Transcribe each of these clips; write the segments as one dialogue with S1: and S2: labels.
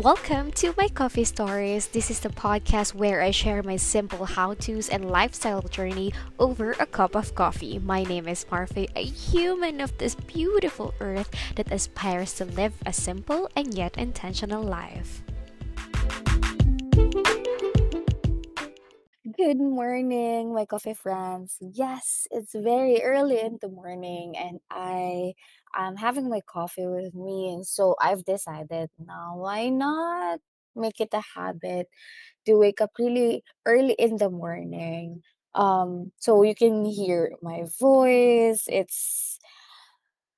S1: Welcome to my coffee stories. This is the podcast where I share my simple how to's and lifestyle journey over a cup of coffee. My name is Marfe, a human of this beautiful earth that aspires to live a simple and yet intentional life. Good morning, my coffee friends. Yes, it's very early in the morning, and I am having my coffee with me. And so I've decided now, why not make it a habit to wake up really early in the morning? Um, so you can hear my voice. It's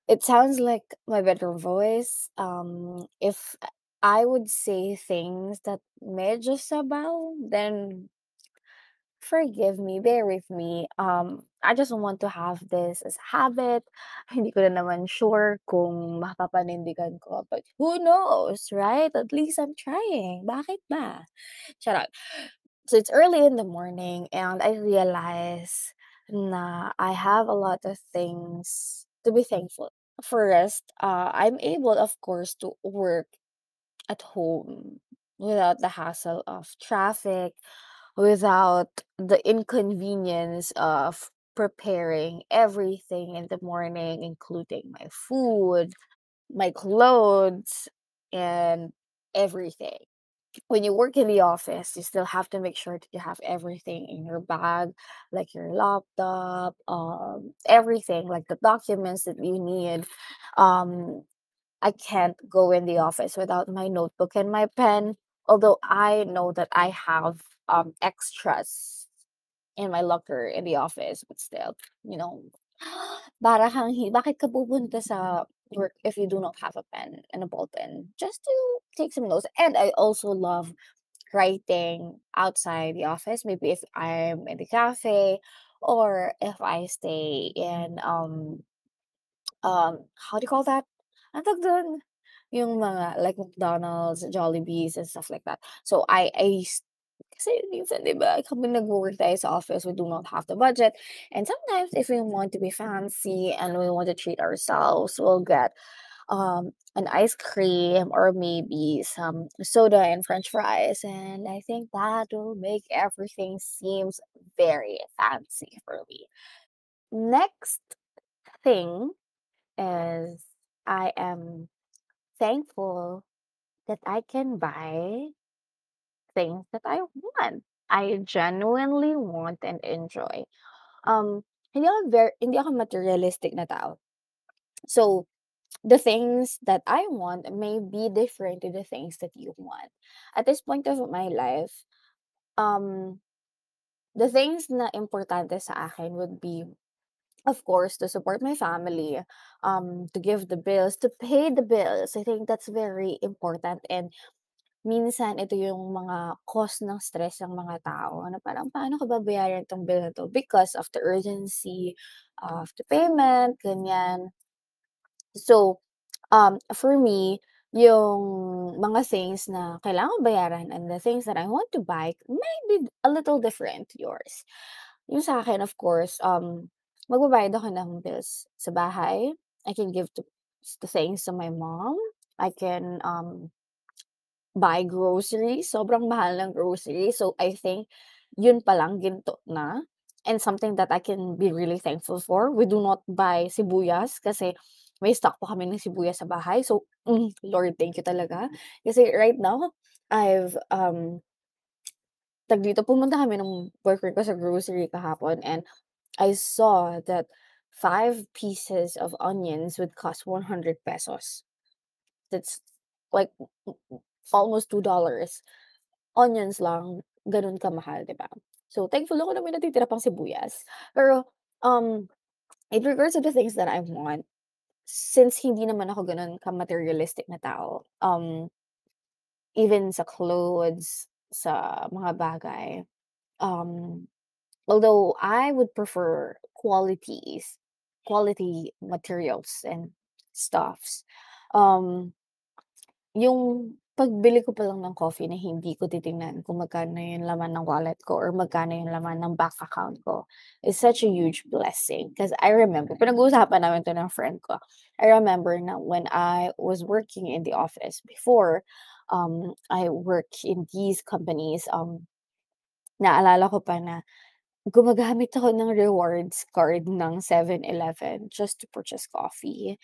S1: it sounds like my better voice. Um, if I would say things that medyo sabaw, then Forgive me, bear with me. Um, I just want to have this as a habit. Hindi ko na naman sure kung mapapanindigan ko, but who knows, right? At least I'm trying. Bakit ba? Charot. So it's early in the morning and I realize na I have a lot of things to be thankful. First, uh, I'm able, of course, to work at home without the hassle of traffic, without the inconvenience of preparing everything in the morning, including my food, my clothes, and everything. When you work in the office, you still have to make sure that you have everything in your bag, like your laptop, um, everything, like the documents that you need. Um, I can't go in the office without my notebook and my pen. Although I know that I have um extras in my locker in the office, but still, you know, para hi bakit ka pupunta sa work if you do not have a pen and a ball pen just to take some notes. And I also love writing outside the office, maybe if I'm in the cafe or if I stay in um um, how do you call that? Tawag dun? Yung mga like McDonald's, Jollibees, and stuff like that. So I, I I s kasi minsan 'di ba kapag nagwo-work tayo sa office, we do not have the budget. And sometimes if we want to be fancy and we want to treat ourselves, we'll get um an ice cream or maybe some soda and french fries. And I think that will make everything seems very fancy for me. Next thing is I am thankful that I can buy things that I want. I genuinely want and enjoy. Um, hindi ako very, hindi ako materialistic na tao. So, the things that I want may be different to the things that you want. At this point of my life, um, the things na importante sa akin would be Of course, to support my family, um, to give the bills, to pay the bills. I think that's very important and minsan ito yung mga cause ng stress ng mga tao na parang, "Paano ko babayaran 'tong bill na 'to?" Because of the urgency of the payment, ganyan. So, um, for me, yung mga things na kailangan bayaran and the things that I want to buy may be a little different yours. Yung sa'kin of course, um, magbabayad ako ng bills sa bahay. I can give to the things to my mom. I can, um, buy groceries. Sobrang mahal ng groceries. So, I think yun palang ginto na and something that I can be really thankful for. We do not buy sibuyas kasi may stock pa kami ng sibuyas sa bahay. So, hmm, Lord, thank you talaga. Kasi right now, I've, um tawag dito, pumunta kami ng worker ko sa grocery kahapon and I saw that 5 pieces of onions would cost 100 pesos. That's like almost $2. Onions lang, gano'n kamahal, 'di ba? So, thankful ako na may natitira pang sibuyas. Pero, um, in regards to the things that I want, since hindi naman ako gano'n ka-materialistic na tao, um, even sa clothes, sa mga bagay, um Although I would prefer qualities, quality materials and stuffs. Um, yung Pagbili ko pa lang ng coffee na hindi ko titingnan kung magkano yung laman ng wallet ko or magkano yung laman ng bank account ko is such a huge blessing. 'Cause I remember pinag-uusapan namin 'to ng friend ko. I remember na when I was working in the office before, um, I work in these companies, um, naalala ko pa na gumagamit ako ng rewards card ng 7-Eleven just to purchase coffee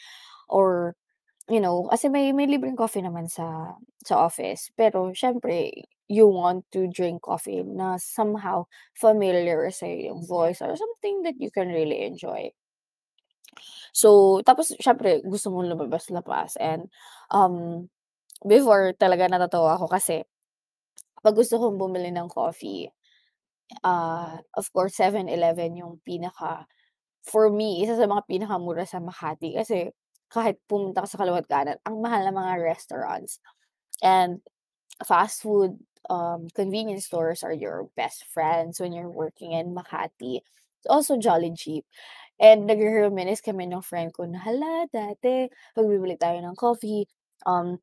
S1: or you know, kasi may may libreng coffee naman sa sa office pero siyempre you want to drink coffee na somehow familiar sa'yo yung voice or something that you can really enjoy. So, tapos siyempre gusto mong lumabas-labas and, um, before talaga natatawa ako kasi 'pag gusto kong bumili ng coffee, ah, of course 7-Eleven yung pinaka for me, isa sa mga pinakamura sa Makati kasi kahit pumunta ka sa kaliwa't kanan ang mahal ng mga restaurants and fast food, um, convenience stores are your best friends when you're working in Makati. Also Jolly Jeep and nagre-reminisce kami ng friend ko na, "Hala dati 'pag bibili tayo ng coffee, um,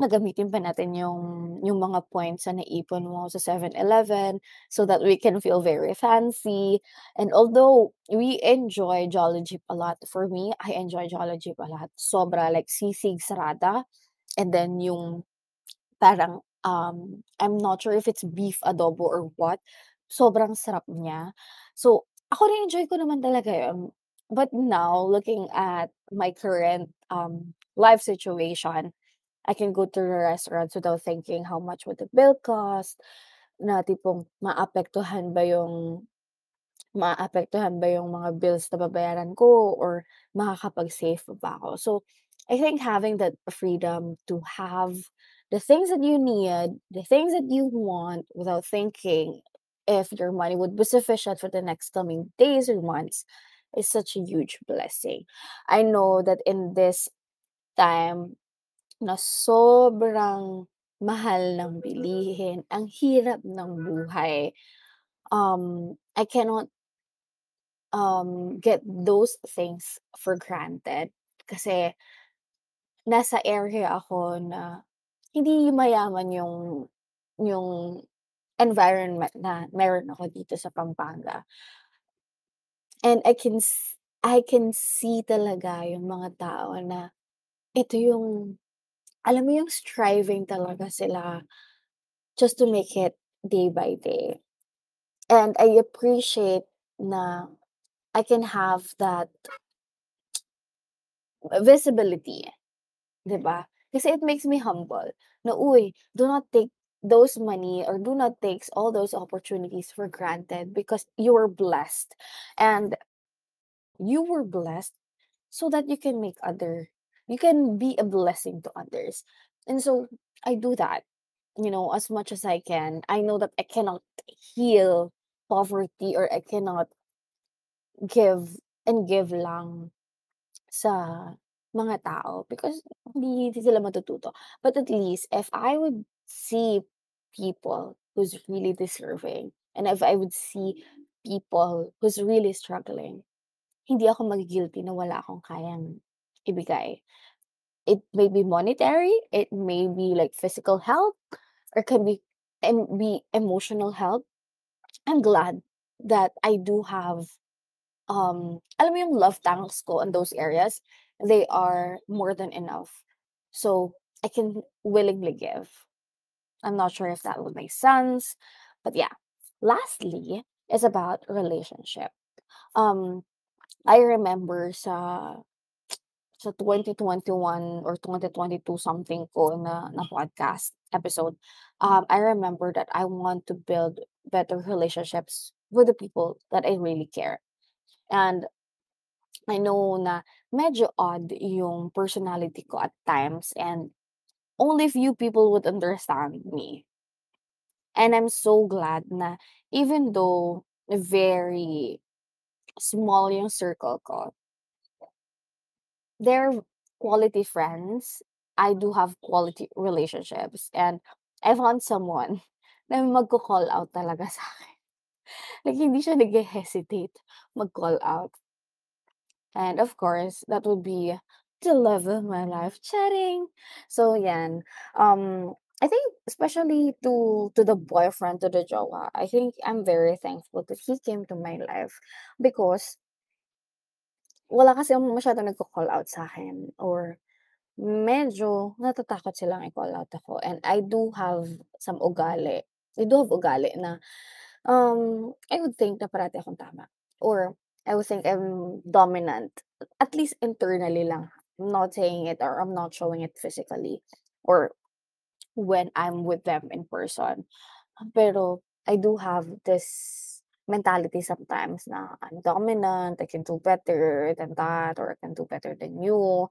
S1: gagamitin pa natin yung yung mga points na naipon mo sa 7-Eleven so that we can feel very fancy." And although we enjoy Jolly a lot, for me, I enjoy Jolly Jeep a lot, sobra like sisig sarada and then yung parang, um, I'm not sure if it's beef adobo or what, sobrang sarap niya. So, ako na-enjoy ko naman talaga yun. But now looking at my current, um, life situation, I can go to the restaurants without thinking how much would the bill cost, na tipong maapektuhan ba yung maapektuhan ba yung mga bills na babayaran ko or makakapag-save pa ba ako. So, I think having that freedom to have the things that you need, the things that you want without thinking if your money would be sufficient for the next coming days or months is such a huge blessing. I know that in this time na sobrang mahal ng bilihin, ang hirap ng buhay, um, I cannot um, get those things for granted kasi nasa area ako na hindi mayaman yung yung environment na meron ako dito sa Pampanga. And I can I can see talaga yung mga tao na ito yung alam mo yung striving talaga sila just to make it day by day. And I appreciate na I can have that visibility, ba? Kasi it makes me humble na, "Uy, do not take those money or do not takes all those opportunities for granted because you were blessed, and you were blessed so that you can make other you can be a blessing to others." And so, I do that, you know, as much as I can. I know that I cannot heal poverty or I cannot give and give lang sa mga tao because hindi sila matututo. But at least if I would see people who's really deserving and if I would see people who's really struggling, hindi ako magi-guilty na wala akong kayang ibigay. It may be monetary, it may be like physical help, or can be em be emotional help. I'm glad that I do have, um, alam mo yung love tanks ko in those areas, they are more than enough. So, I can willingly give. I'm not sure if that would make sense, but yeah. Lastly is about relationship. Um, I remember sa sa 2021 or 2022 something ko na na podcast episode, um, I remember that I want to build better relationships with the people that I really care. And I know na medyo odd yung personality ko at times and only few people would understand me. And I'm so glad na even though very small yung circle ko they're quality friends. I do have quality relationships and I found someone na magko-call out talaga sa'kin. Like hindi siya naghe-hesitate mag-call out. And of course, that would be the love of my life, charing! So 'yan, um I think especially to to the boyfriend, to the jowa, I think I'm very thankful that he came to my life because wala kasi masyadong nagko-call out sa'kin or medyo natatakot silang i-call out ako and I do have some ugali. I do have ugali na, um, I would think na parati akong tama or I would think I'm dominant, at least internally lang. I'm not saying it or I'm not showing it physically or when I'm with them in person. Pero I do have this mentality sometimes na I'm dominant, I can do better than that, or I can do better than you.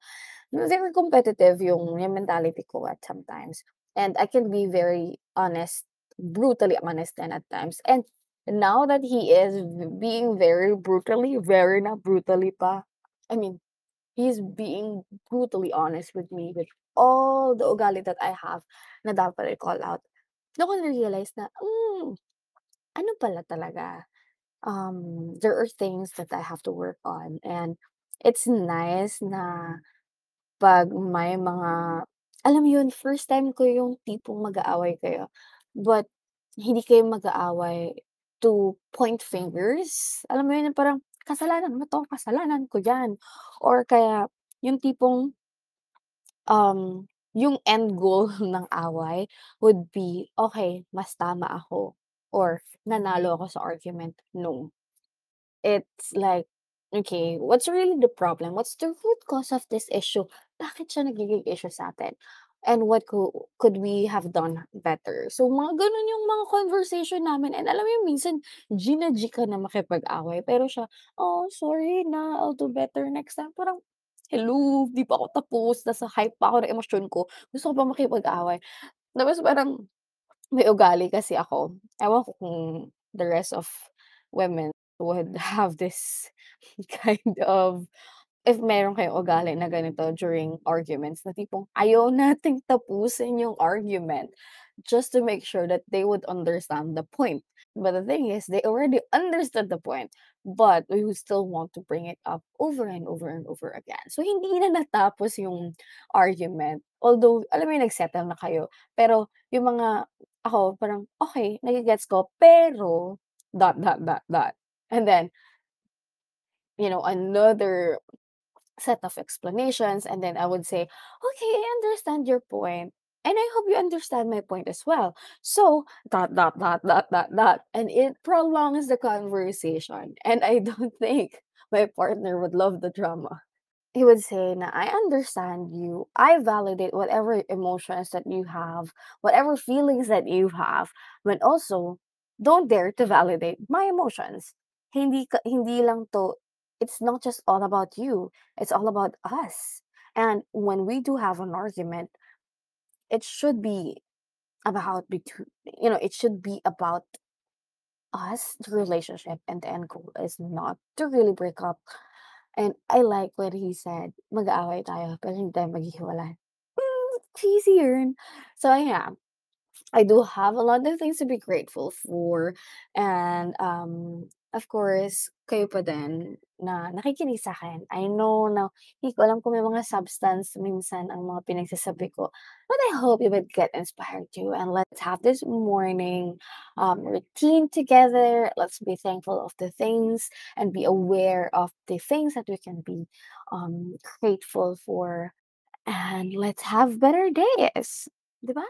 S1: Very competitive yung, yung mentality ko at sometimes. And I can be very honest, brutally honest then at times. And now that he is being very brutally, very not brutally pa, I mean, he's being brutally honest with me with all the ugali that I have na dapat i-call out. Doon ko na-realize na, hmm, ano pala talaga, um, there are things that I have to work on and it's nice na 'pag may mga alam mo yun, first time ko yung tipong mag-aaway kayo, but hindi kayo mag-aaway to point fingers. Alam mo yun, parang, "Kasalanan mo 'to, kasalanan ko 'yan." Or kaya yung tipong Um, yung end goal ng away would be, "Okey, mas tama ako or nanalo ako sa argument." No. It's like, okay, what's really the problem? What's the root cause of this issue? Bakit siya nagiging issue sa'tin? And what cou could we have done better? So, mga gano'n yung mga conversation namin and alam mo minsan G na G ka na makipag-away pero siya, "Oh, sorry na, I'll do better next time." Parang, hello, 'di pa ako tapos, nasa hype pa ako ng emosyon ko, gusto ko pa makipag-away. Tapos parang may ugali kasi ako, ewan ko kung the rest of women would have this kind of if meron kayong ugali na ganito during arguments na tipong ayaw nating tapusin yung argument just to make sure that they would understand the point. But the thing is, they already understood the point, but we would still want to bring it up over and over and over again. So, hindi na natapos yung argument. Although, alam mo yung nag-settle na kayo, pero yung mga ako parang, "Okey, nage-gets ko, pero dot, dot, dot, dot." And then, you know, another set of explanations, and then I would say, "Okay, I understand your point, and I hope you understand my point as well. So, dot, dot, dot, dot, dot, dot." And it prolongs the conversation, and I don't think my partner would love the drama. He would say na, "I understand you. I validate whatever emotions that you have, whatever feelings that you have, but also don't dare to validate my emotions. Hindi hindi lang 'to it's not just all about you. It's all about us. And when we do have an argument, it should be about between you know, it should be about us, the relationship, and the end goal is not to really break up And I like what he said, "Mag-aaway tayo pero hindi tayo maghihiwalay." Hmm, cheesy yun. So yeah, I do have a lot of things to be grateful for and, um, of course, kayo pa din na nakikinig sa'kin. I know na hindi ko alam kung may mga substance minsan ang mga pinagsasabi ko, but I hope you would get inspired too, and let's have this morning, um, routine together. Let's be thankful of the things and be aware of the things that we can be, um, grateful for, and let's have better days. days, 'di ba?